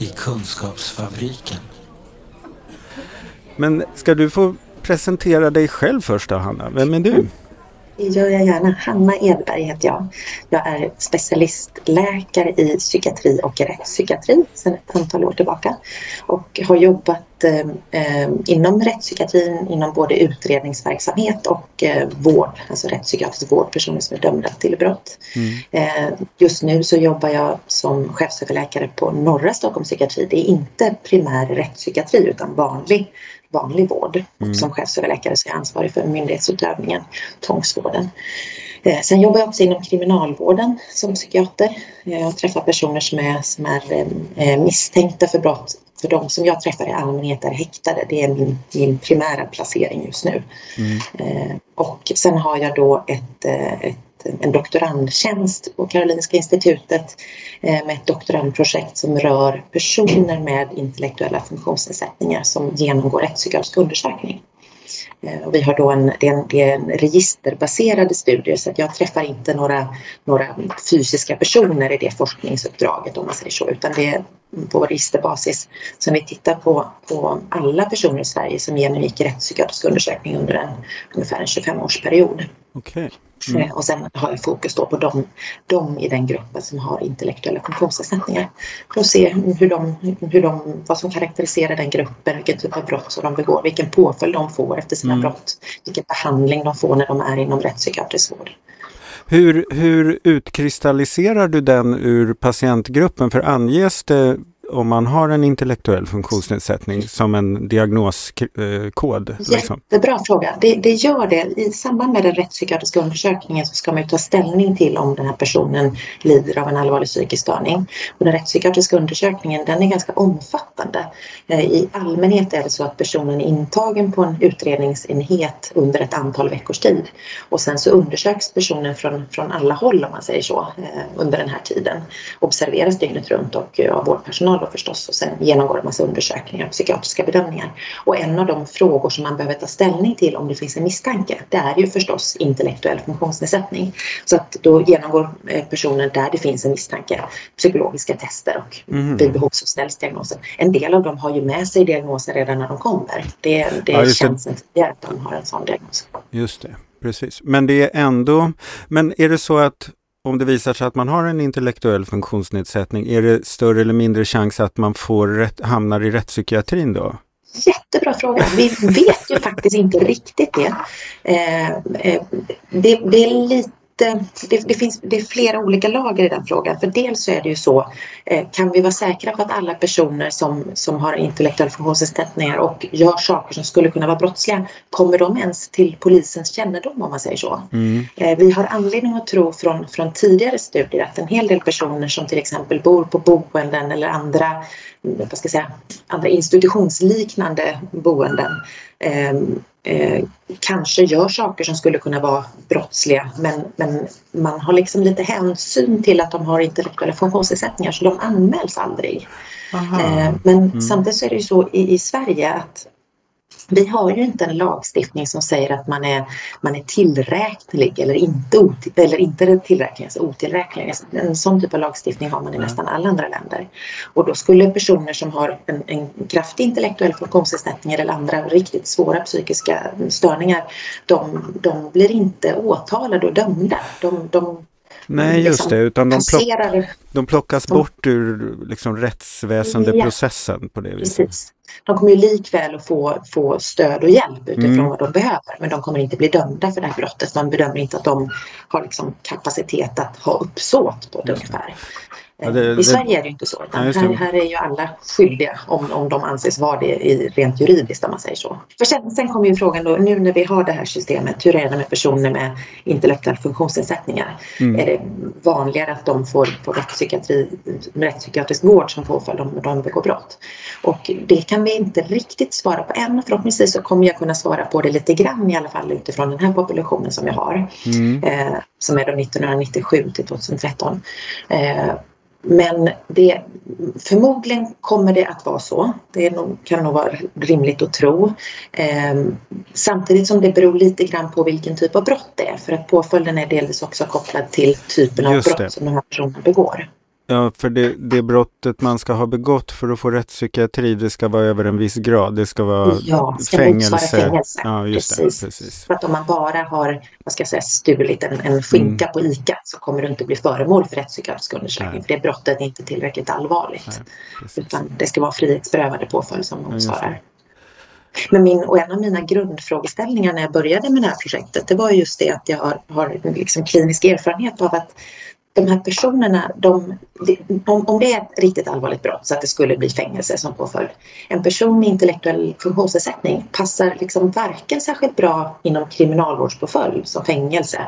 i Kunskapsfabriken. Men ska du få presentera dig själv först då, Hanna? Vem är du? Det gör jag gärna. Hanna Edberg heter jag. Jag är specialistläkare i psykiatri och rättspsykiatri sedan ett antal år tillbaka och har jobbat eh, inom rättspsykiatrin inom både utredningsverksamhet och eh, vård, alltså rättspsykiatrisk vård, personer som är dömda till brott. Mm. Eh, just nu så jobbar jag som chefsöverläkare på norra Stockholms psykiatri. Det är inte primär rättspsykiatri utan vanlig vanlig vård. Mm. Som chefsöverläkare så är jag ansvarig för myndighetsutövningen, tvångsvården. Eh, sen jobbar jag också inom kriminalvården som psykiater. Jag träffar personer som är, som är eh, misstänkta för brott. För de som jag träffar i allmänhet är häktade. Det är min, min primära placering just nu. Mm. Eh, och sen har jag då ett, ett en doktorandtjänst på Karolinska institutet eh, med ett doktorandprojekt som rör personer med intellektuella funktionsnedsättningar som genomgår rättspsykiatrisk undersökning. Eh, och vi har då en, det är en, det är en registerbaserade studier så att jag träffar inte några, några fysiska personer i det forskningsuppdraget om man säger så utan det är på registerbasis som vi tittar på, på alla personer i Sverige som genomgick rättspsykiatrisk undersökning under en, ungefär en 25-årsperiod. Okay. Mm. Och sen har jag fokus då på dem, dem i den gruppen som har intellektuella funktionsnedsättningar. För att se hur de, hur de, vad som karaktäriserar den gruppen, vilken typ av brott som de begår, vilken påföljd de får efter sina mm. brott, vilken behandling de får när de är inom rättspsykiatrisk vård. Hur, hur utkristalliserar du den ur patientgruppen? För anges det om man har en intellektuell funktionsnedsättning som en diagnoskod? Eh, liksom? Jättebra fråga. Det, det, gör det. I samband med den rättspsykiatriska undersökningen så ska man ta ställning till om den här personen lider av en allvarlig psykisk störning. Och den rättspsykiatriska undersökningen den är ganska omfattande. Eh, I allmänhet är det så att personen är intagen på en utredningsenhet under ett antal veckors tid. Och sen så undersöks personen från, från alla håll om man säger så eh, under den här tiden. Observeras dygnet runt och av vårdpersonal då förstås och sen genomgår en massa undersökningar och psykiatriska bedömningar. Och en av de frågor som man behöver ta ställning till om det finns en misstanke, det är ju förstås intellektuell funktionsnedsättning. Så att då genomgår eh, personen där det finns en misstanke psykologiska tester och mm. vid behov så ställs diagnosen. En del av dem har ju med sig diagnosen redan när de kommer. Det, det ja, känns det. tidigare att de har en sån diagnos. Just det. Precis, men det är ändå, men är det så att om det visar sig att man har en intellektuell funktionsnedsättning, är det större eller mindre chans att man får rätt, hamnar i rättspsykiatrin då? Jättebra fråga. Vi vet ju faktiskt inte riktigt det. Eh, eh, det, det är lite det, det, finns, det är flera olika lager i den frågan. För dels så är det ju så, eh, kan vi vara säkra på att alla personer som, som har intellektuella funktionsnedsättningar och gör saker som skulle kunna vara brottsliga, kommer de ens till polisens kännedom om man säger så? Mm. Eh, vi har anledning att tro från, från tidigare studier att en hel del personer som till exempel bor på boenden eller andra, vad ska jag säga, andra institutionsliknande boenden eh, eh, kanske gör saker som skulle kunna vara brottsliga men, men man har liksom lite hänsyn till att de har intellektuella funktionsnedsättningar så de anmäls aldrig. Eh, men mm. samtidigt så är det ju så i, i Sverige att vi har ju inte en lagstiftning som säger att man är, man är tillräknelig eller inte, eller inte tillräklig, alltså otillräklig. En sån typ av lagstiftning har man i nästan alla andra länder. Och då skulle personer som har en, en kraftig intellektuell funktionsnedsättning eller andra riktigt svåra psykiska störningar, de, de blir inte åtalade och dömda. De, de Nej, just liksom, det, utan de, plock, de plockas de, bort ur liksom, rättsväsendeprocessen ja, på det viset. Precis. De kommer ju likväl att få, få stöd och hjälp utifrån mm. vad de behöver men de kommer inte bli dömda för det här brottet. Man bedömer inte att de har liksom kapacitet att ha uppsåt på det ungefär. Ja, det, I Sverige är det inte så. Utan här, här är ju alla skyldiga om, om de anses vara det i, rent juridiskt om man säger så. För sen, sen kommer ju frågan då, nu när vi har det här systemet, hur är det med personer med intellektuella funktionsnedsättningar? Mm. Är det vanligare att de får på rättspsykiatri, rättspsykiatrisk vård som påföljd om de begår brott? Och det kan vi inte riktigt svara på än. Förhoppningsvis så kommer jag kunna svara på det lite grann i alla fall utifrån den här populationen som jag har. Mm. Eh, som är då 1997 till 2013. Eh, men det, förmodligen kommer det att vara så. Det nog, kan nog vara rimligt att tro. Eh, samtidigt som det beror lite grann på vilken typ av brott det är. För att påföljden är delvis också kopplad till typen av brott som den här personen begår. Ja, för det, det brottet man ska ha begått för att få rättspsykiatri, det ska vara över en viss grad. Det ska vara Ja, ska fängelse. fängelse. Ja, just Precis. det. Precis. För att om man bara har vad ska jag säga, stulit en, en skinka Mm. på ICA så kommer du inte bli föremål för rättspsykiatrisk undersökning. Nej. För det brottet är inte tillräckligt allvarligt. Nej. Utan det ska vara frihetsberövande påföljd som motsvarar. Men min, och en av mina grundfrågeställningar när jag började med det här projektet det var just det att jag har, har liksom klinisk erfarenhet av att de här personerna, de, om, om det är ett riktigt allvarligt brott så att det skulle bli fängelse som påföljd. En person med intellektuell funktionsnedsättning passar liksom varken särskilt bra inom kriminalvårdspåföljd som fängelse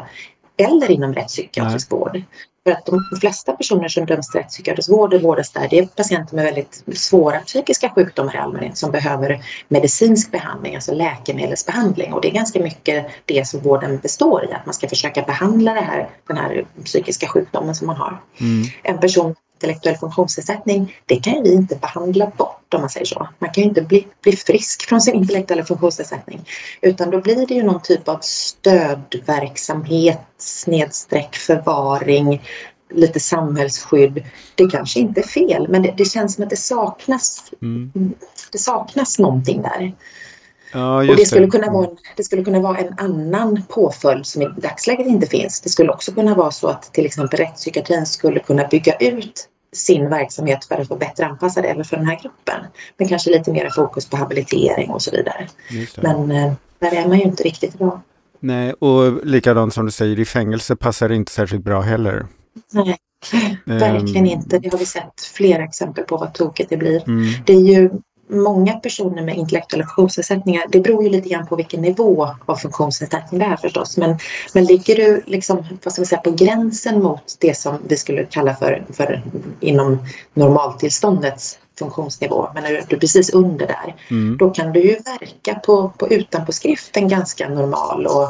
eller inom rättspsykiatrisk vård. För att de flesta personer som döms till rättspsykiatrisk vård och vårdas där, det är patienter med väldigt svåra psykiska sjukdomar i allmänhet som behöver medicinsk behandling, alltså läkemedelsbehandling. Och det är ganska mycket det som vården består i, att man ska försöka behandla här, den här psykiska sjukdomen som man har. Mm. En person med intellektuell funktionsnedsättning, det kan ju vi inte behandla bort om man säger så. Man kan ju inte bli, bli frisk från sin intellektuella funktionsnedsättning. Utan då blir det ju någon typ av stödverksamhet, snedstreck förvaring, lite samhällsskydd. Det kanske inte är fel men det, det känns som att det saknas, Mm. det saknas någonting där. Ja, Och det skulle, kunna vara det skulle kunna vara en annan påföljd som i dagsläget inte finns. Det skulle också kunna vara så att till exempel rättspsykiatrin skulle kunna bygga ut sin verksamhet för att vara bättre anpassad även för den här gruppen. Men kanske lite mer fokus på habilitering och så vidare. Men eh, där är man ju inte riktigt idag. Nej, och likadant som du säger, i fängelse passar det inte särskilt bra heller. Nej, verkligen Ehm, inte. Det har vi sett flera exempel på vad tokigt det blir. Mm. Det är ju många personer med intellektuella funktionsnedsättningar. Det beror ju lite grann på vilken nivå av funktionsnedsättning det är förstås. Men, men ligger du liksom, vad ska man säga, på gränsen mot det som vi skulle kalla för, för inom normaltillståndets funktionsnivå, men är du precis under där, Mm. då kan du ju verka på, på utanpå skriften ganska normal och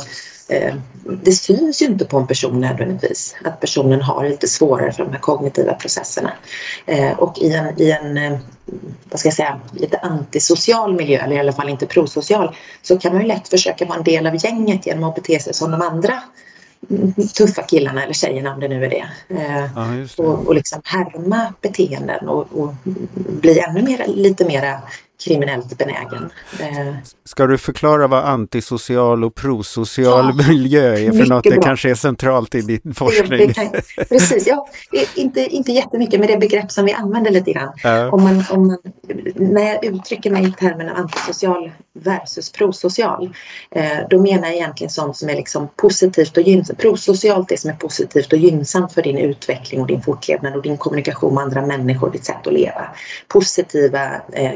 det syns ju inte på en person nödvändigtvis att personen har lite svårare för de här kognitiva processerna. Eh, och i en, i en eh, vad ska jag säga, lite antisocial miljö, eller i alla fall inte prosocial, så kan man ju lätt försöka vara en del av gänget genom att bete sig som de andra tuffa killarna eller tjejerna om det nu är det. Eh, Ja, det. och, och liksom härma beteenden och, och bli ännu mer, lite mera kriminellt benägen. Ska du förklara vad antisocial och prosocial Ja, miljö är för något? Det bra. kanske är centralt i din det, forskning. det kan, precis, ja, inte, inte jättemycket med det begrepp som vi använder lite grann. Ja. Om man, om man, när jag uttrycker mig i termerna antisocial versus prosocial, eh, då menar jag egentligen sånt som är liksom positivt och gynnsamt. Prosocialt det som är positivt och gynnsamt för din utveckling och din fortlevnad och din kommunikation med andra människor, ditt sätt att leva. Positiva eh,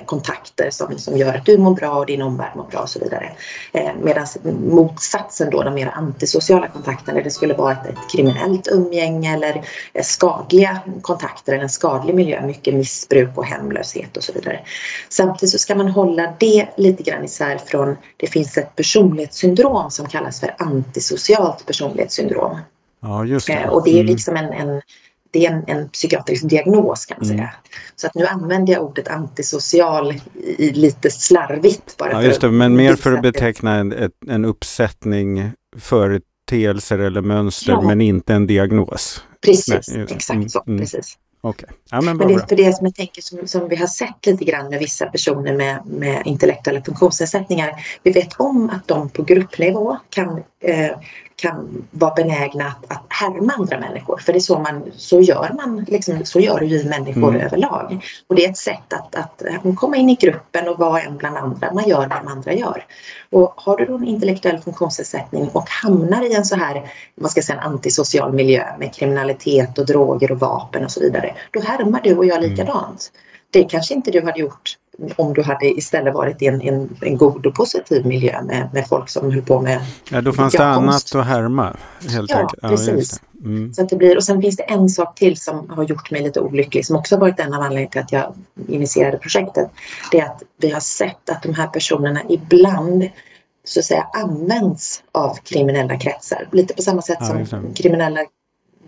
kontakter som, som gör att du mår bra och din omvärld mår bra och så vidare. Eh, Medan motsatsen då, de mer antisociala kontakterna, det skulle vara ett, ett kriminellt umgänge eller eh, skadliga kontakter eller en skadlig miljö, mycket missbruk och hemlöshet och så vidare. Samtidigt så ska man hålla det lite grann isär från, det finns ett personlighetssyndrom som kallas för antisocialt personlighetssyndrom. Ja, just det. Eh, Och det är Mm. liksom en, en det är en, en psykiatrisk diagnos kan man Mm. säga. Så att nu använder jag ordet antisocial i, lite slarvigt bara Ja, just det, men mer för att beteckna en, ett, en uppsättning företeelser eller mönster, Ja. men inte en diagnos. Precis, det. exakt så. Mm, mm. Precis. Okej, ja men Men det är för det som jag tänker som, som vi har sett lite grann med vissa personer med, med intellektuella funktionsnedsättningar. Vi vet om att de på gruppnivå kan, eh, kan vara benägna att, att härma andra människor. För det är så man, så gör man, liksom, så gör vi människor Mm. överlag. Och det är ett sätt att, att eh, komma in i gruppen och vara en bland andra. Man gör vad de andra gör. Och har du då en intellektuell funktionsnedsättning och hamnar i en så här, vad ska jag säga, en antisocial miljö med kriminalitet och droger och vapen och så vidare. Då härmar du och gör likadant. Det kanske inte du hade gjort om du hade istället varit i en, en, en god och positiv miljö med, med folk som höll på med Ja, då fanns det Ja, annat att härma, helt Ja, enkelt. precis. just det. Mm. Så det blir, och sen finns det en sak till som har gjort mig lite olycklig som också varit en av anledningarna till att jag initierade projektet. Det är att vi har sett att de här personerna ibland så att säga används av kriminella kretsar. Lite på samma sätt Ja, som kriminella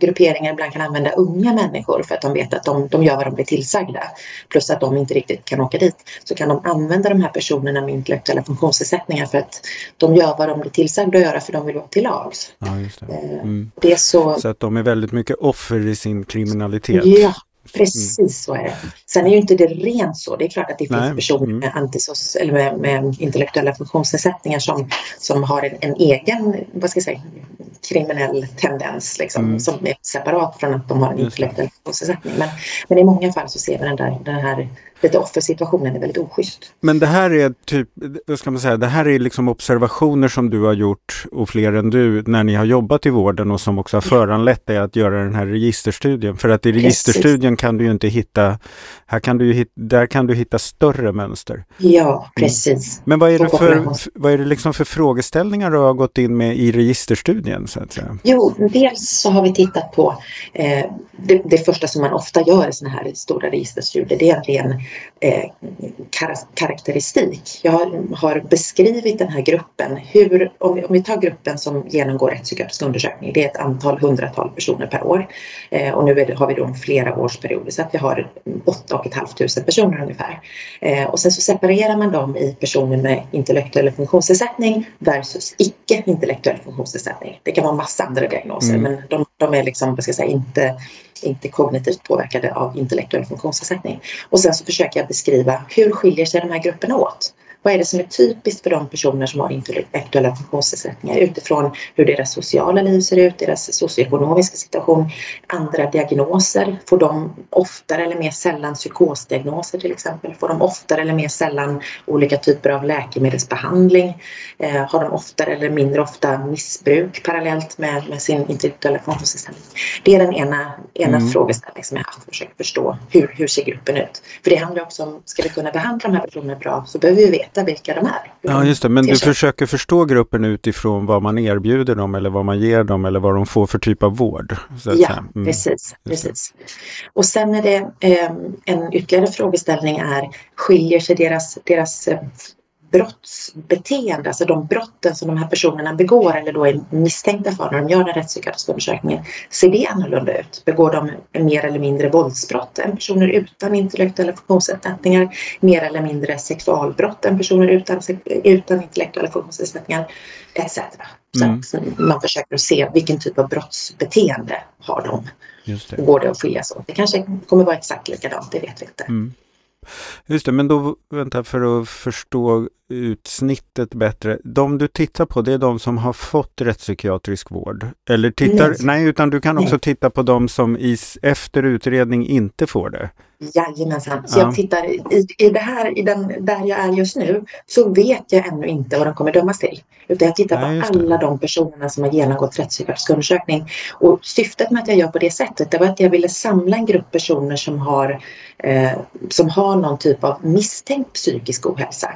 grupperingar ibland kan använda unga människor för att de vet att de, de gör vad de blir tillsagda. Plus att de inte riktigt kan åka dit. Så kan de använda de här personerna med intellektuella funktionsnedsättningar för att de gör vad de blir tillsagda att göra för de vill vara till lags. Ja, det. Eh, Mm. Det är så Så att de är väldigt mycket offer i sin kriminalitet. Ja, Precis så är det. Sen är ju inte det rent så. Det är klart att det finns Nej. personer Mm. med, antisos, eller med, med intellektuella funktionsnedsättningar som, som har en, en egen vad ska jag säga, kriminell tendens liksom, Mm. som är separat från att de har en intellektuell funktionsnedsättning. Men, men i många fall så ser vi den där, den här lite offersituationen är väldigt oschysst. Men det här är typ, vad ska man säga, det här är liksom observationer som du har gjort och fler än du när ni har jobbat i vården och som också har föranlett dig att göra den här registerstudien. För att i registerstudien kan du ju inte hitta, här kan du hitta, där kan du hitta större mönster. Ja, precis. Men vad är det för, vad är det liksom för frågeställningar du har gått in med i registerstudien så att säga? Jo, dels så har vi tittat på eh, det, det första som man ofta gör i sådana här stora registerstudier. Det är en ren eh, kar- karaktäristik. Jag har, har beskrivit den här gruppen. Hur, om, vi, om vi tar gruppen som genomgår rättspsykiatrisk undersökning. Det är ett antal hundratal personer per år. Eh, och nu är har vi då en flera årsperioder så att vi har 8 500 personer ungefär. Eh, och sen så separerar man dem i personer med intellektuell funktionsnedsättning versus icke intellektuell funktionsnedsättning. Det kan vara massa andra diagnoser Mm. men de, de är liksom, vad ska jag säga, inte, inte kognitivt påverkade av intellektuell funktionsnedsättning. Och sen så försöker jag beskriva hur skiljer sig de här grupperna åt? Vad är det som är typiskt för de personer som har intellektuella funktionsnedsättningar utifrån hur deras sociala liv ser ut, deras socioekonomiska situation, andra diagnoser. Får de oftare eller mer sällan psykosdiagnoser till exempel? Får de oftare eller mer sällan olika typer av läkemedelsbehandling? Eh, har de oftare eller mindre ofta missbruk parallellt med, med sin intellektuella funktionsnedsättning? Det är den ena, ena Mm. frågeställningen som jag haft för att försöka förstå hur, hur ser gruppen ut? För det handlar också om, ska vi kunna behandla de här personerna bra så behöver vi veta vilka de är. Ja just det, men du försöker förstå gruppen utifrån vad man erbjuder dem eller vad man ger dem eller vad de får för typ av vård. Ja. Mm. precis. Precis. Och sen är det eh, en ytterligare frågeställning är skiljer sig deras, deras eh, brottsbeteende, alltså de brotten som de här personerna begår eller då är misstänkta för när de gör den rättspsykiatriska undersökningen, ser det annorlunda ut? Begår de mer eller mindre våldsbrott än personer utan intellektuella funktionsnedsättningar? Mer eller mindre sexualbrott än personer utan, utan intellektuella funktionsnedsättningar? Etc. Så Mm. att man försöker se vilken typ av brottsbeteende har de. Just det. Går det att skilja åt? Det kanske kommer vara exakt likadant, det vet vi inte. Mm. Just det, men då vänta för att förstå utsnittet bättre. De du tittar på det är de som har fått rättspsykiatrisk vård? Eller tittar, Nej. nej, utan du kan Nej. också titta på de som i, efter utredning inte får det? Jajamensan. Så Ja. jag tittar i, i det här, i den, där jag är just nu, så vet jag ännu inte vad de kommer dömas till. Utan jag tittar Nej, på alla de personerna som har genomgått rättspsykiatrisk undersökning. Och syftet med att jag gör på det sättet, det var att jag ville samla en grupp personer som har, eh, som har någon typ av misstänkt psykisk ohälsa.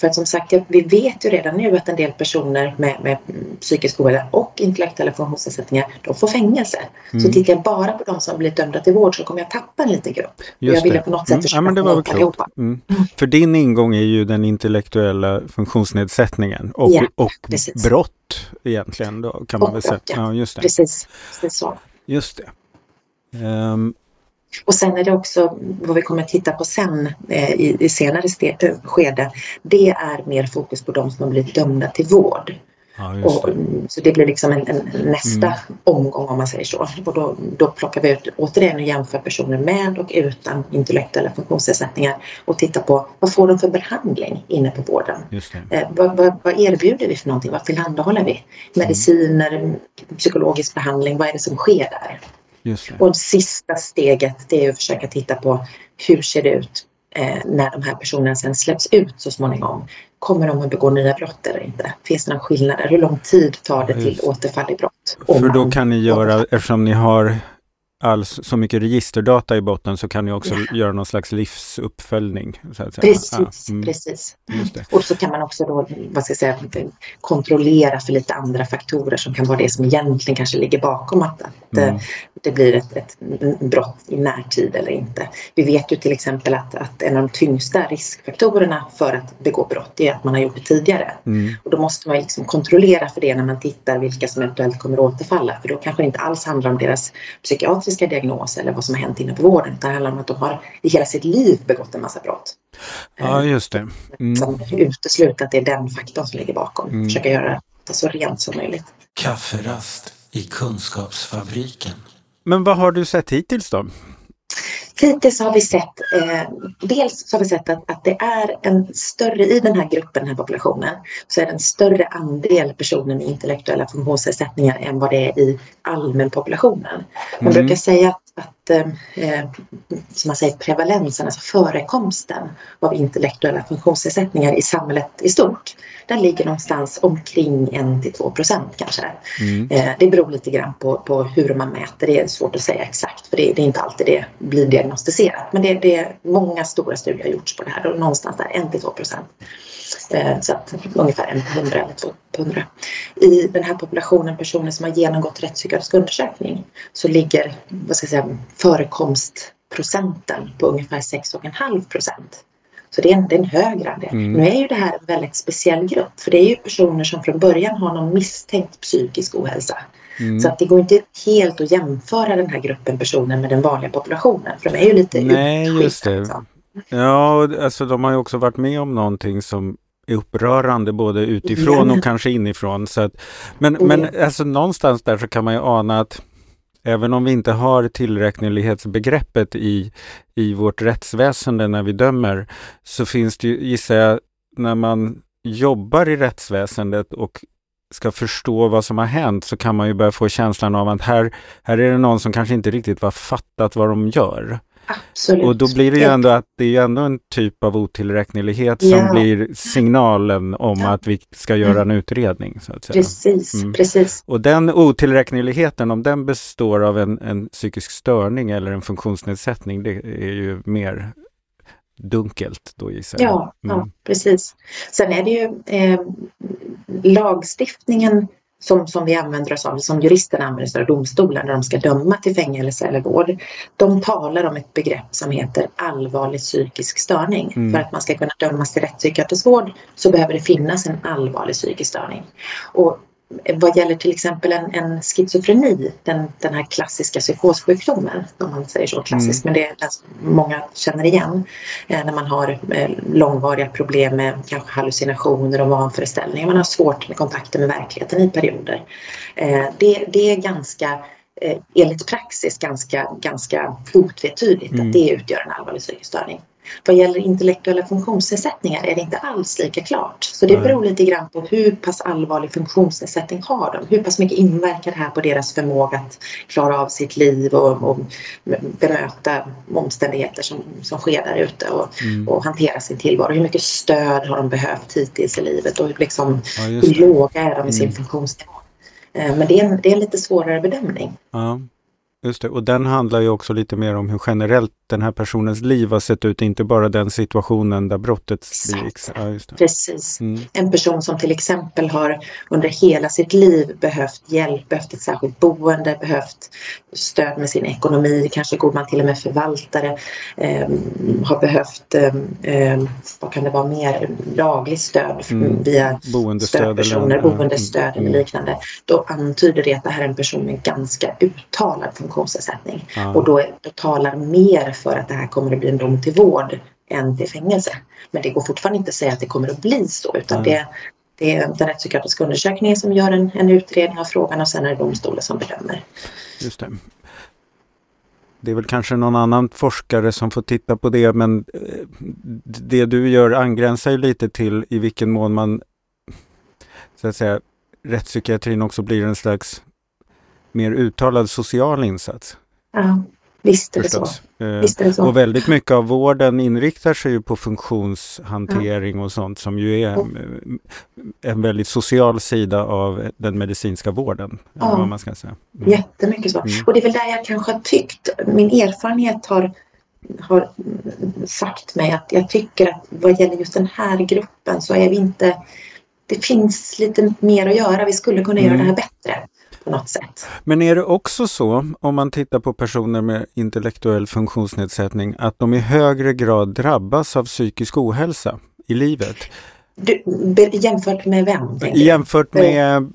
För att som sagt, vi vet ju redan nu att en del personer med, med psykisk ohälsa och intellektuella funktionsnedsättningar, de får fängelse. Så Mm. tittar jag bara på de som blir dömda till vård så kommer jag tappa en liten grupp. Jag ville på något sätt Mm. försöka Ja, men det väl allihopa. Mm. För din ingång är ju den intellektuella funktionsnedsättningen och, Ja, och precis. brott egentligen då kan man Och väl säga. brott, ja. Ja, just det. Precis, precis så. Just det. Ehm, Och sen är det också vad vi kommer att titta på sen eh, i, i senare skede. Det är mer fokus på de som har blivit dömda till vård. Ja, Och, mm, så det blir liksom en, en, nästa Mm. omgång om man säger så. Och då, då plockar vi ut återigen och jämför personer med och utan intellektuella funktionsnedsättningar och tittar på vad får de för behandling inne på vården. Eh, vad, vad, vad erbjuder vi för någonting? Vad tillhandahåller vi? Mediciner, psykologisk behandling, vad är det som sker där? Och sista steget det är att försöka titta på hur ser det ut eh, när de här personerna sen släpps ut så småningom. Kommer de att begå nya brott eller inte? Finns det några skillnader? Hur lång tid tar det till återfall i brott? För då kan ni göra, eftersom ni har alls så mycket registerdata i botten så kan ni också göra någon slags livsuppföljning. Så att säga. Precis, Ja, mm, precis. Och så kan man också då, vad ska jag säga, kontrollera för lite andra faktorer som kan vara det som egentligen kanske ligger bakom att, att Mm. eh, det blir ett, ett brott i närtid eller inte. Vi vet ju till exempel att, att en av de tyngsta riskfaktorerna för att begå brott är att man har gjort det tidigare. Mm. Och då måste man liksom kontrollera för det när man tittar vilka som eventuellt kommer att återfalla. För då kanske det inte alls handlar om deras psykiatriska diagnos eller vad som har hänt inne på vården. Utan det handlar om att de har i hela sitt liv begått en massa brott. Ja, just det. Mm. Som utesluter att det är den faktorn som ligger bakom. Mm. Försöka göra det så rent som möjligt. Kafferast i Kunskapsfabriken. Men vad har du sett hittills då? Hittills har vi sett, eh, dels har vi sett att, att det är en större, i den här gruppen, den här populationen, så är det en större andel personer med intellektuella funktionsnedsättningar än vad det är i allmänpopulationen. Man mm. brukar säga att, att eh, som man säger, prevalensen, alltså förekomsten av intellektuella funktionsnedsättningar i samhället i stort, den ligger någonstans omkring 1 2 procent kanske. Mm. Eh, det beror lite grann på, på hur man mäter, det är svårt att säga exakt för det, det är inte alltid det blir diagnostiserat. Men det, det är många stora studier har gjorts på det här och någonstans där 1 2 procent. Eh, så att ungefär en på 100 eller 2 på 100. I den här populationen personer som har genomgått rättspsykiatrisk undersökning så ligger vad ska jag säga, förekomstprocenten på ungefär 6,5 procent. Så det är en, det är en högre andel. Mm. Nu är ju det här en väldigt speciell grupp för det är ju personer som från början har någon misstänkt psykisk ohälsa. Mm. Så att det går inte helt att jämföra den här gruppen personer med den vanliga populationen. För de är ju lite Nej, just det. Alltså. Ja, alltså de har ju också varit med om någonting som upprörande både utifrån och kanske inifrån. Så att, men, men alltså någonstans där så kan man ju ana att även om vi inte har tillräknelighetsbegreppet i, i vårt rättsväsende när vi dömer, så finns det ju, gissar jag, när man jobbar i rättsväsendet och ska förstå vad som har hänt så kan man ju börja få känslan av att här, här är det någon som kanske inte riktigt har fattat vad de gör. Absolut. Och då blir det ju ändå att det är ändå en typ av otillräknelighet ja. som blir signalen om ja. att vi ska göra en utredning. Så att säga. Precis, mm. precis. Och den otillräkneligheten, om den består av en, en psykisk störning eller en funktionsnedsättning, det är ju mer dunkelt då gissar jag. Ja, mm. ja precis. Sen är det ju eh, lagstiftningen som, som vi använder oss av, som juristerna använder sig av domstolen när de ska döma till fängelse eller vård. De talar om ett begrepp som heter allvarlig psykisk störning. Mm. För att man ska kunna dömas till rättspsykiatrisk vård så behöver det finnas en allvarlig psykisk störning. Och vad gäller till exempel en, en schizofreni, den, den här klassiska psykossjukdomen, om man säger så klassiskt, mm. men det är det många känner igen, eh, när man har eh, långvariga problem med kanske hallucinationer och vanföreställningar, man har svårt med kontakten med verkligheten i perioder. Eh, det, det är ganska eh, enligt praxis ganska, ganska otvetydigt mm. att det utgör en allvarlig psykisk störning. Vad gäller intellektuella funktionsnedsättningar är det inte alls lika klart. Så det beror lite grann på hur pass allvarlig funktionsnedsättning har de? Hur pass mycket inverkar det här på deras förmåga att klara av sitt liv och, och bemöta omständigheter som, som sker där ute och, mm. och hantera sin tillvaro? Hur mycket stöd har de behövt hittills i livet och liksom, ja, hur låga är de i sin mm. funktionsnivå? Eh, men det är, en, det är en lite svårare bedömning. Ja. Just det, och den handlar ju också lite mer om hur generellt den här personens liv har sett ut, inte bara den situationen där brottet begicks. Ja, Precis. Mm. En person som till exempel har under hela sitt liv behövt hjälp, behövt ett särskilt boende, behövt stöd med sin ekonomi, kanske går man till och med förvaltare, eh, har behövt, eh, vad kan det vara mer, lagligt stöd mm. via boendestöd stödpersoner, eller, boendestöd mm. eller liknande. Då antyder det att det här är en person med ganska uttalad funktionsnedsättning. Ja. Och då, då talar mer för att det här kommer att bli en dom till vård än till fängelse. Men det går fortfarande inte att säga att det kommer att bli så utan det, det är den rättspsykiatriska undersökningen som gör en, en utredning av frågan och sen är det domstolen som bedömer. Just det. Det är väl kanske någon annan forskare som får titta på det men eh, det du gör angränsar ju lite till i vilken mån man så att säga rättspsykiatrin också blir en slags mer uttalad social insats. Ja, visst är, det så. Eh, visst är det så. Och väldigt mycket av vården inriktar sig ju på funktionshantering ja. och sånt som ju är en väldigt social sida av den medicinska vården. Ja, vad man ska säga. Mm. Jättemycket så. Mm. Och det är väl där jag kanske har tyckt, min erfarenhet har har sagt mig att jag tycker att vad gäller just den här gruppen så är vi inte det finns lite mer att göra. Vi skulle kunna mm. göra det här bättre på något sätt. Men är det också så, om man tittar på personer med intellektuell funktionsnedsättning, att de i högre grad drabbas av psykisk ohälsa i livet? Du, jämfört med vem? Jämfört med,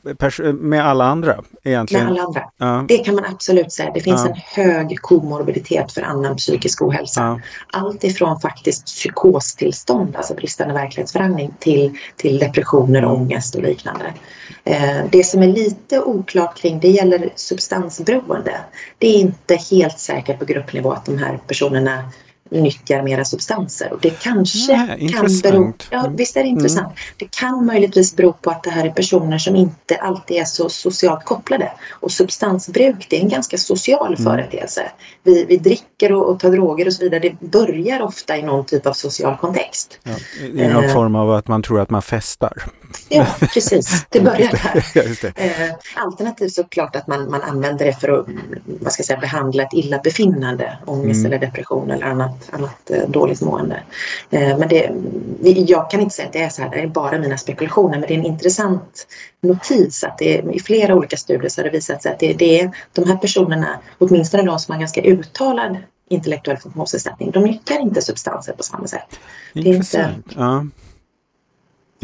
med alla andra egentligen. Med alla andra. Ja, Det kan man absolut säga. Det finns Ja. en hög komorbiditet för annan psykisk ohälsa. ja. Allt ifrån faktiskt psykostillstånd, alltså bristande verklighetsförankring, till, till depressioner, ångest och liknande. Eh, det som är lite oklart kring det gäller substansberoende. Det är inte helt säkert på gruppnivå att de här personerna nyttjar mera substanser. Och det kanske Nej, kan bero... Ja, Mm. visst är det intressant. Det kan möjligtvis bero på att det här är personer som inte alltid är så socialt kopplade. Och substansbruk, det är en ganska social Mm. företeelse. Vi, vi dricker och, och tar droger och så vidare. Det börjar ofta i någon typ av social kontext. Ja, I någon Eh. form av att man tror att man festar. Ja, precis. Det börjar där. Eh, alternativt såklart att man, man använder det för att mm, vad ska jag säga, behandla ett illabefinnande, ångest Mm. eller depression eller annat, annat eh, dåligt mående. Eh, men det, jag kan inte säga att det är så här, det är bara mina spekulationer, men det är en intressant notis att det är, i flera olika studier så har det visat sig att det, det är de här personerna, åtminstone de som har ganska uttalad intellektuell funktionsnedsättning, de nyttjar inte substanser på samma sätt. Intressant. Ja.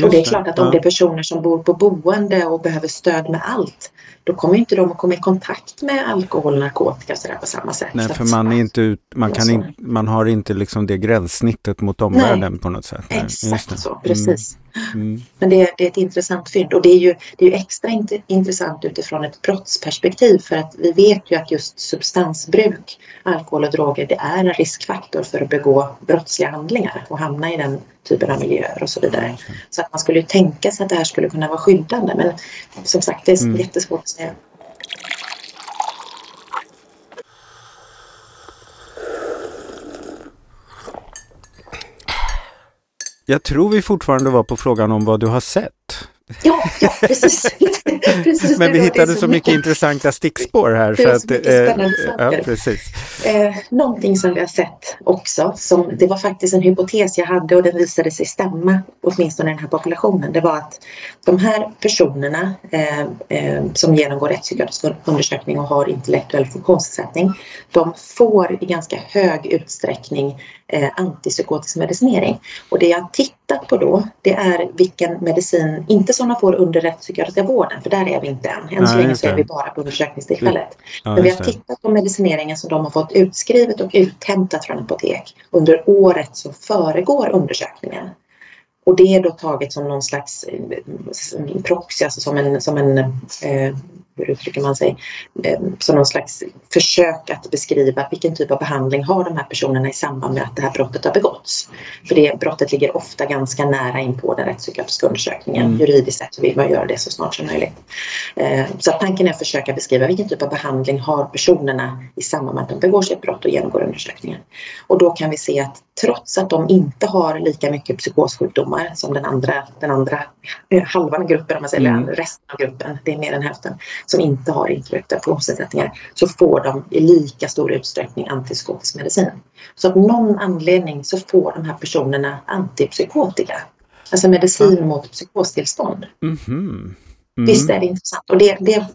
Och det är klart att om det är personer som bor på boende och behöver stöd med allt, då kommer inte de att komma i kontakt med alkohol och narkotika så på samma sätt. Nej, för man, är inte ut, man, kan in, man har inte liksom det gränssnittet mot omvärlden på något sätt. Nej. Exakt så, precis. Mm. Men det, det är ett intressant fynd och det är ju, det är ju extra int- intressant utifrån ett brottsperspektiv för att vi vet ju att just substansbruk, alkohol och droger, det är en riskfaktor för att begå brottsliga handlingar och hamna i den typen av miljöer och så vidare. Så att man skulle ju tänka sig att det här skulle kunna vara skyddande men som sagt det är Mm. jättesvårt säga. Jag tror vi fortfarande var på frågan om vad du har sett. Ja, ja precis. precis Men vi hittade så som- mycket intressanta stickspår här. Det Så att, så eh, ja, precis. Eh, någonting som vi har sett också, som, det var faktiskt en hypotes jag hade och den visade sig stämma, åtminstone i den här populationen, det var att de här personerna eh, eh, som genomgår rättspsykiatrisk undersökning och har intellektuell funktionsnedsättning, de får i ganska hög utsträckning eh, antipsykotisk medicinering. Och det jag har tittat på då, det är vilken medicin, inte som de får under rättspsykiatriska vården, för där är vi inte än. Än så länge så är vi bara på undersökningstillfället. Ja, Men vi har tittat på medicineringen som de har fått utskrivet och uthämtat från apotek under året som föregår undersökningen. Och det är då taget som någon slags eh, proxy, alltså som en, som en eh, hur uttrycker man sig, eh, som någon slags försök att beskriva vilken typ av behandling har de här personerna i samband med att det här brottet har begåtts. För det brottet ligger ofta ganska nära in på den rättspsykiatriska undersökningen. Mm. Juridiskt sett vill man göra det så snart som möjligt. Eh, Så tanken är att försöka beskriva vilken typ av behandling har personerna i samband med att de begår sitt brott och genomgår undersökningen. Och då kan vi se att trots att de inte har lika mycket psykossjukdomar som den andra, den andra eh, halvan av gruppen, om man säger, Mm. resten av gruppen, det är mer än hälften, som inte har intellektuella funktionsnedsättningar, så får de i lika stor utsträckning antipsykotisk medicin. Så av någon anledning så får de här personerna antipsykotika. Alltså medicin mot psykostillstånd. Mhm. Visst Mm. är det intressant. Och det, det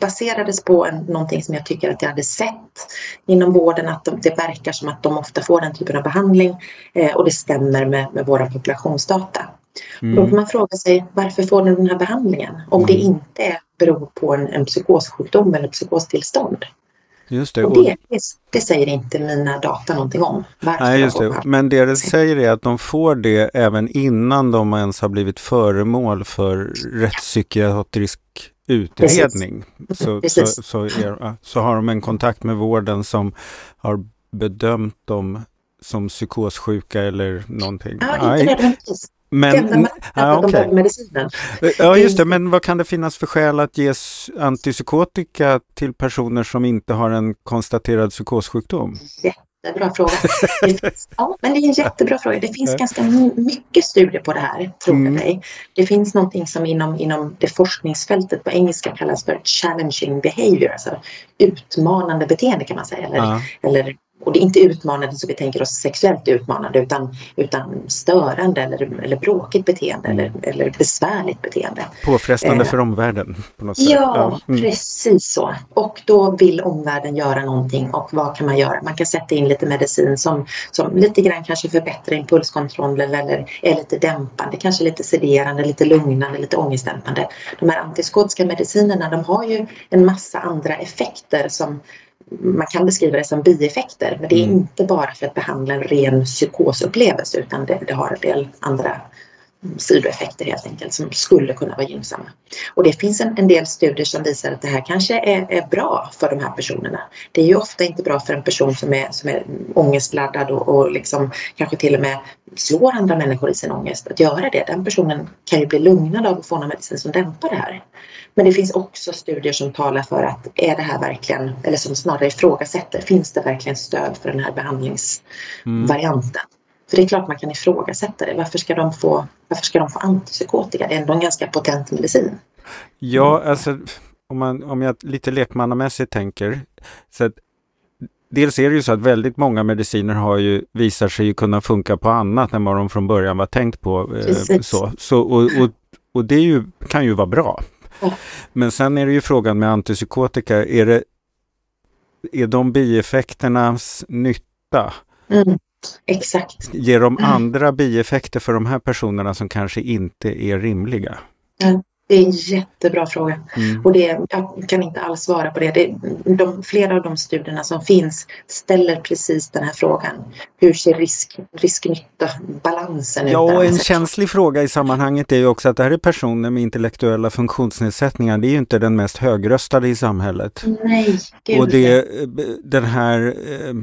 baserades på en, någonting som jag tycker att jag hade sett inom vården, att de, det verkar som att de ofta får den typen av behandling eh, och det stämmer med, med våra populationsdata. Mm. Då kan man fråga sig varför får de den här behandlingen? Om det inte är, beror på en, en psykossjukdom eller psykostillstånd. Just det. Och det, det, säger inte mina data någonting om. Nej, just det. Men det det säger är att de får det även innan de ens har blivit föremål för rättspsykiatrisk utredning. Så, så, Precis. så, är, så har de en kontakt med vården som har bedömt dem som psykossjuka eller någonting. Ja, inte nödvändigtvis. Men, enda man behöver medicinen. Ja, just det. Men vad kan det finnas för skäl att ge antipsykotika till personer som inte har en konstaterad psykossjukdom? Jättebra fråga. Finns, ja, men det är en jättebra fråga. Det finns ganska mycket studier på det här, tror jag Mm. mig. Det finns någonting som inom, inom det forskningsfältet på engelska kallas för challenging behavior, alltså utmanande beteende kan man säga. Eller, Ja. eller och det är inte utmanande så vi tänker oss sexuellt utmanande utan, utan störande eller, eller bråkigt beteende eller, eller besvärligt beteende. Påfrestande Eh, för omvärlden. På något sätt. Ja, Mm. precis så. Och då vill omvärlden göra någonting och vad kan man göra? Man kan sätta in lite medicin som, som lite grann kanske förbättrar impulskontrollen eller är lite dämpande, kanske lite sederande, lite lugnande, lite ångestdämpande. De här antipsykotiska medicinerna de har ju en massa andra effekter som man kan beskriva det som bieffekter men det är Mm. inte bara för att behandla en ren psykosupplevelse utan det, det har en del andra sidoeffekter helt enkelt som skulle kunna vara gynnsamma. Och det finns en, en del studier som visar att det här kanske är, är bra för de här personerna. Det är ju ofta inte bra för en person som är, som är ångestladdad och, och liksom kanske till och med slår andra människor i sin ångest att göra det. Den personen kan ju bli lugnad av att få någon medicin som dämpar det här. Men det finns också studier som talar för att är det här verkligen, eller som snarare ifrågasätter, finns det verkligen stöd för den här behandlingsvarianten? Mm. För det är klart man kan ifrågasätta det. Varför ska de få, varför ska de få antipsykotika? Det är ändå en ganska potent medicin. Ja, alltså om, man, om jag lite lekmannamässigt tänker. Så att, dels är det ju så att väldigt många mediciner har ju, visar sig ju kunna funka på annat än vad de från början var tänkt på. Eh, så, så, och, och, och det ju, kan ju vara bra. Ja. Men sen är det ju frågan med antipsykotika, är, det, är de bieffekternas nytta? Mm, exakt. Ger de andra bieffekter för de här personerna som kanske inte är rimliga? Det är en jättebra fråga. Mm. Och det, jag kan inte alls svara på det. det de, flera av de studierna som finns ställer precis den här frågan. Hur ser risk, risk-nytta, balansen ut? Ja, och en känslig fråga i sammanhanget är ju också att det här är personer med intellektuella funktionsnedsättningar. Det är ju inte den mest högröstade i samhället. Nej, gud. Och det, den här eh,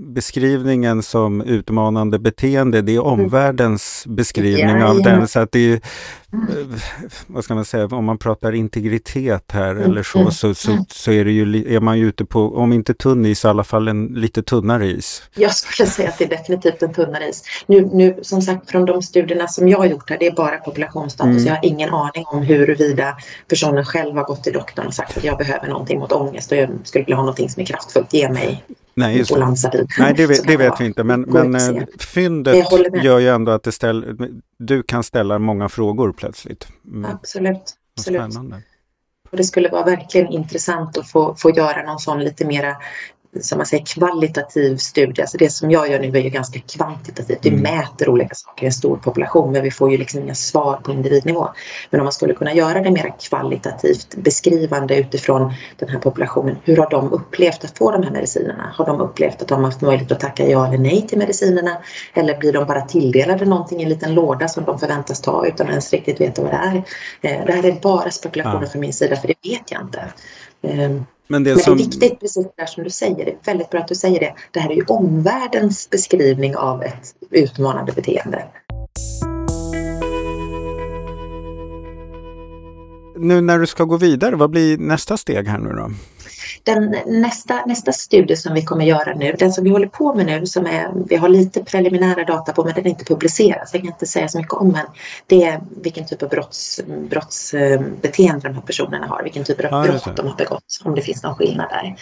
beskrivningen som utmanande beteende, det är omvärldens beskrivning av den. Så att det är, vad ska man säga, om man pratar integritet här eller så, mm, så, så, mm. så är, det ju, är man ju ute på, om inte tunn is, i alla fall en lite tunnare is. Jag skulle säga att det är definitivt en tunnare is. Nu, nu som sagt från de studierna som jag har gjort här, det är bara populationsstatus. Mm. Jag har ingen aning om huruvida personen själv har gått till doktorn och sagt att jag behöver någonting mot ångest och jag skulle vilja ha någonting som är kraftfullt. Ge mig Nej, just det. Nej, det, vet- det vet vi inte. Men, men eh, fyndet gör ju ändå att det ställ, du kan ställa många frågor plötsligt. Mm, Absolut. Absolut. Spännande. Och det skulle vara verkligen intressant att få, få göra någon sån lite mera som man säger kvalitativ studie. Alltså det som jag gör nu är ju ganska kvantitativt. Vi Mm. mäter olika saker i en stor population men vi får ju liksom inga svar på individnivå. Men om man skulle kunna göra det mera kvalitativt beskrivande utifrån den här populationen. Hur har de upplevt att få de här medicinerna? Har de upplevt att de haft möjlighet att tacka ja eller nej till medicinerna? Eller blir de bara tilldelade någonting i en liten låda som de förväntas ta utan att ens riktigt veta vad det är? Eh, Det här är bara spekulationer Ja. från min sida för det vet jag inte. Men det men det är som... viktigt, precis där som du säger, det är väldigt bra att du säger det. Det här är ju omvärldens beskrivning av ett utmanande beteende. Nu när du ska gå vidare, vad blir nästa steg här nu då? Den, nästa, nästa studie som vi kommer göra nu, den som vi håller på med nu, som är, vi har lite preliminära data på men den är inte publicerad så jag kan inte säga så mycket om den. Det är vilken typ av brotts, brottsbeteende de här personerna har, vilken typ av just brott de har begått, om det finns någon skillnad där.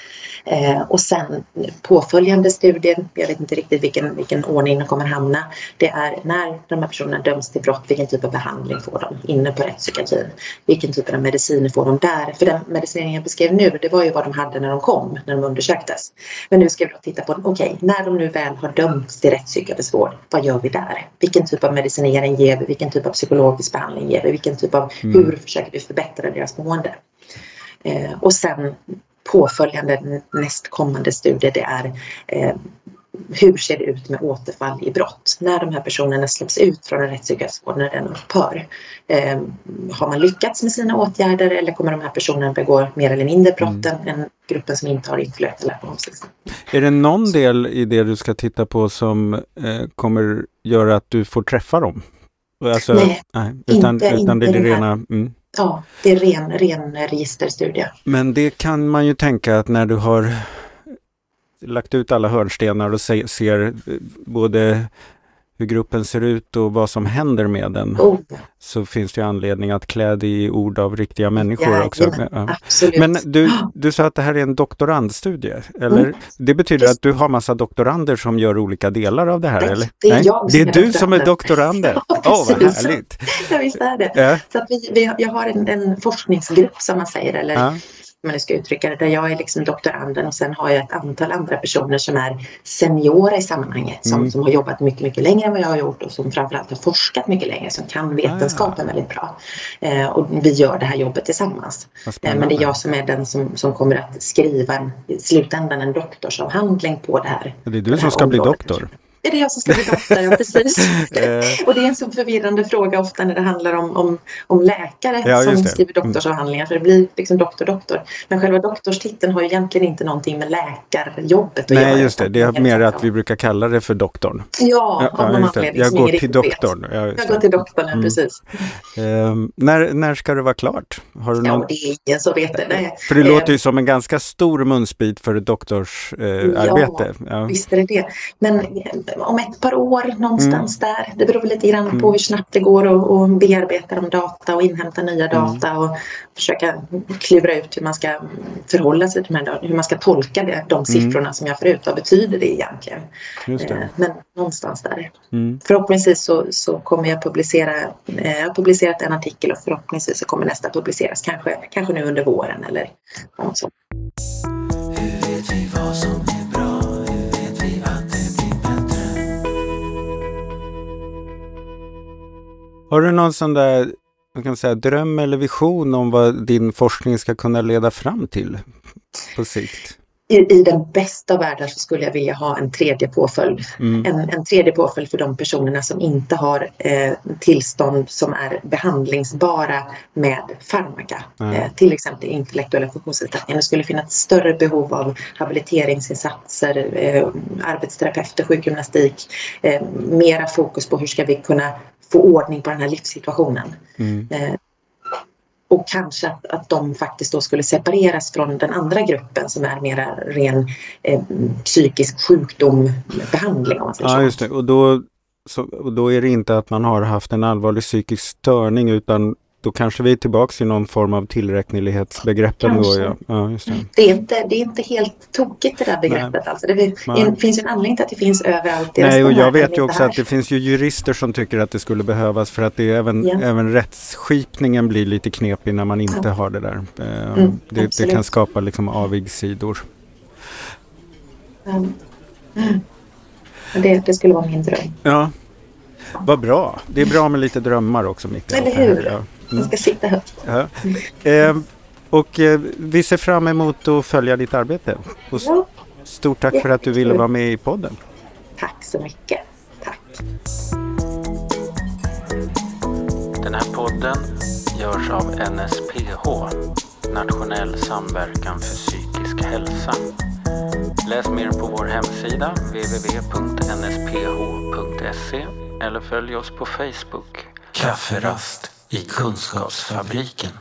Eh, och sen påföljande studien, jag vet inte riktigt vilken, vilken ordning de kommer hamna, det är när de här personerna döms till brott, vilken typ av behandling får de inne på rättspsykiatrin? Vilken typ av mediciner får de där? För den medicinering jag beskrev nu, det var ju vad de hade när de kom, när de undersöktes. Men nu ska vi då titta på, okej, när de nu väl har dömts till rättspsykiatrisk vård, vad gör vi där? Vilken typ av medicinering ger vi? Vilken typ av psykologisk behandling ger vi? Vilken typ av, Mm. hur försöker vi förbättra deras mående? Eh, och sen påföljande nästkommande studie det är eh, hur ser det ut med återfall i brott? När de här personerna släpps ut från en rättspsykiatrisk vård, när den upphör. Eh, har man lyckats med sina åtgärder eller kommer de här personerna begå mer eller mindre brott än än gruppen som inte har inflöte eller alkoholmissbruk? Är det någon del i det du ska titta på som eh, kommer göra att du får träffa dem? Alltså, Nej, utan, inte- utan inte det det rena... Mm. Ja, det är ren, ren registerstudie. Men det kan man ju tänka att när du har lagt ut alla hörnstenar och se, ser eh, både hur gruppen ser ut och vad som händer med den. Oh, Så finns det anledning att klä det i ord av riktiga människor Jajamän, också. Ja. Men du, du sa att det här är en doktorandstudie, eller? Mm. Det betyder Just- att du har massa doktorander som gör olika delar av det här, Nej, eller? det är jag det är du som är doktoranden? Ja, Åh, vad härligt! Ja, visst är det. Ja, Så att vi, vi, jag har en, en forskningsgrupp som man säger, eller ja, om nu ska uttrycka det, där jag är liksom doktoranden och sen har jag ett antal andra personer som är seniora i sammanhanget, som, Mm. som har jobbat mycket, mycket längre än vad jag har gjort och som framförallt har forskat mycket längre, som Ah. kan vetenskapen väldigt bra. Eh, och vi gör det här jobbet tillsammans. Eh, men det är jag som är den som, som kommer att skriva en, i slutändan en doktorsavhandling på det här. Det är du som ska bli området. doktor. Är det jag som ska bli doktor? Ja, precis. Eh. Och det är en så förvirrande fråga ofta när det handlar om, om, om läkare Ja, som det. skriver doktorsavhandlingar. För det blir liksom doktor, doktor. Men själva doktorstiteln har ju egentligen inte någonting med läkarjobbet att göra. Nej, just det. Det är mer att vi brukar kalla det för doktorn. Ja, av någon anledning Jag som går ingen till doktorn. Ja, Jag går till doktorn, ja, Mm. precis. Ehm, när, när ska det vara klart? Har du någon... Ja, det är ingen som vet det. Nej. För det Eh, låter ju som en ganska stor munsbit för ett doktorsarbete. Eh, arbete. ja. Visst är det det. Men om ett par år någonstans där. Det beror lite grann Mm. på hur snabbt det går att och bearbeta de data och inhämta nya Mm. data och försöka klura ut hur man ska förhålla sig till de här hur man ska tolka det, de siffrorna som jag får ut. Vad betyder det egentligen? Mm. Just Eh, det. Men någonstans där. Mm. Förhoppningsvis så, så kommer jag publicera, eh, jag har publicerat en artikel och förhoppningsvis så kommer nästa publiceras kanske, kanske nu under våren eller något sånt. Har du någon sån där vad kan man säga, dröm eller vision om vad din forskning ska kunna leda fram till på sikt? I, I den bästa av världar så skulle jag vilja ha en tredje påföljd. Mm. En, en tredje påföljd för de personerna som inte har eh, tillstånd som är behandlingsbara med farmaka. Eh, till exempel intellektuella funktionsnedsättningar. Det skulle finnas ett större behov av habiliteringsinsatser, eh, arbetsterapeuter, sjukgymnastik. Eh, mera fokus på hur ska vi kunna få ordning på den här livssituationen. Mm. Eh, och kanske att, att de faktiskt då skulle separeras från den andra gruppen som är mera ren eh, psykisk sjukdom behandling om man säger Ja, just det. Och då, så, och då är det inte att man har haft en allvarlig psykisk störning utan då kanske vi är tillbaka i någon form av tillräknelighetsbegreppen. Då, ja. Ja, just det. Det, är inte, det är inte helt tokigt det där begreppet. Alltså. Det, Nej. det finns ju en anledning till att det finns överallt Nej, och jag vet ju också här. att det finns ju jurister som tycker att det skulle behövas för att det även, Ja. även rättsskipningen blir lite knepig när man inte har det där. Eh, Mm, det, det kan skapa liksom avigsidor. Mm. Mm. Det, det skulle vara min dröm. Ja, vad bra. Det är bra med lite drömmar också mitt i allt Eller det här. hur? Ja. Man ska sitta högt. Ja. Eh, och eh, vi ser fram emot att följa ditt arbete. Och s- Ja, stort tack för att du ville vara med i podden. tack så mycket. Tack. Den här podden görs av NSPH, Nationell samverkan för psykisk hälsa. Läs mer på vår hemsida www.nsph.se eller följ oss på Facebook. Kafferast i Kunskapsfabriken.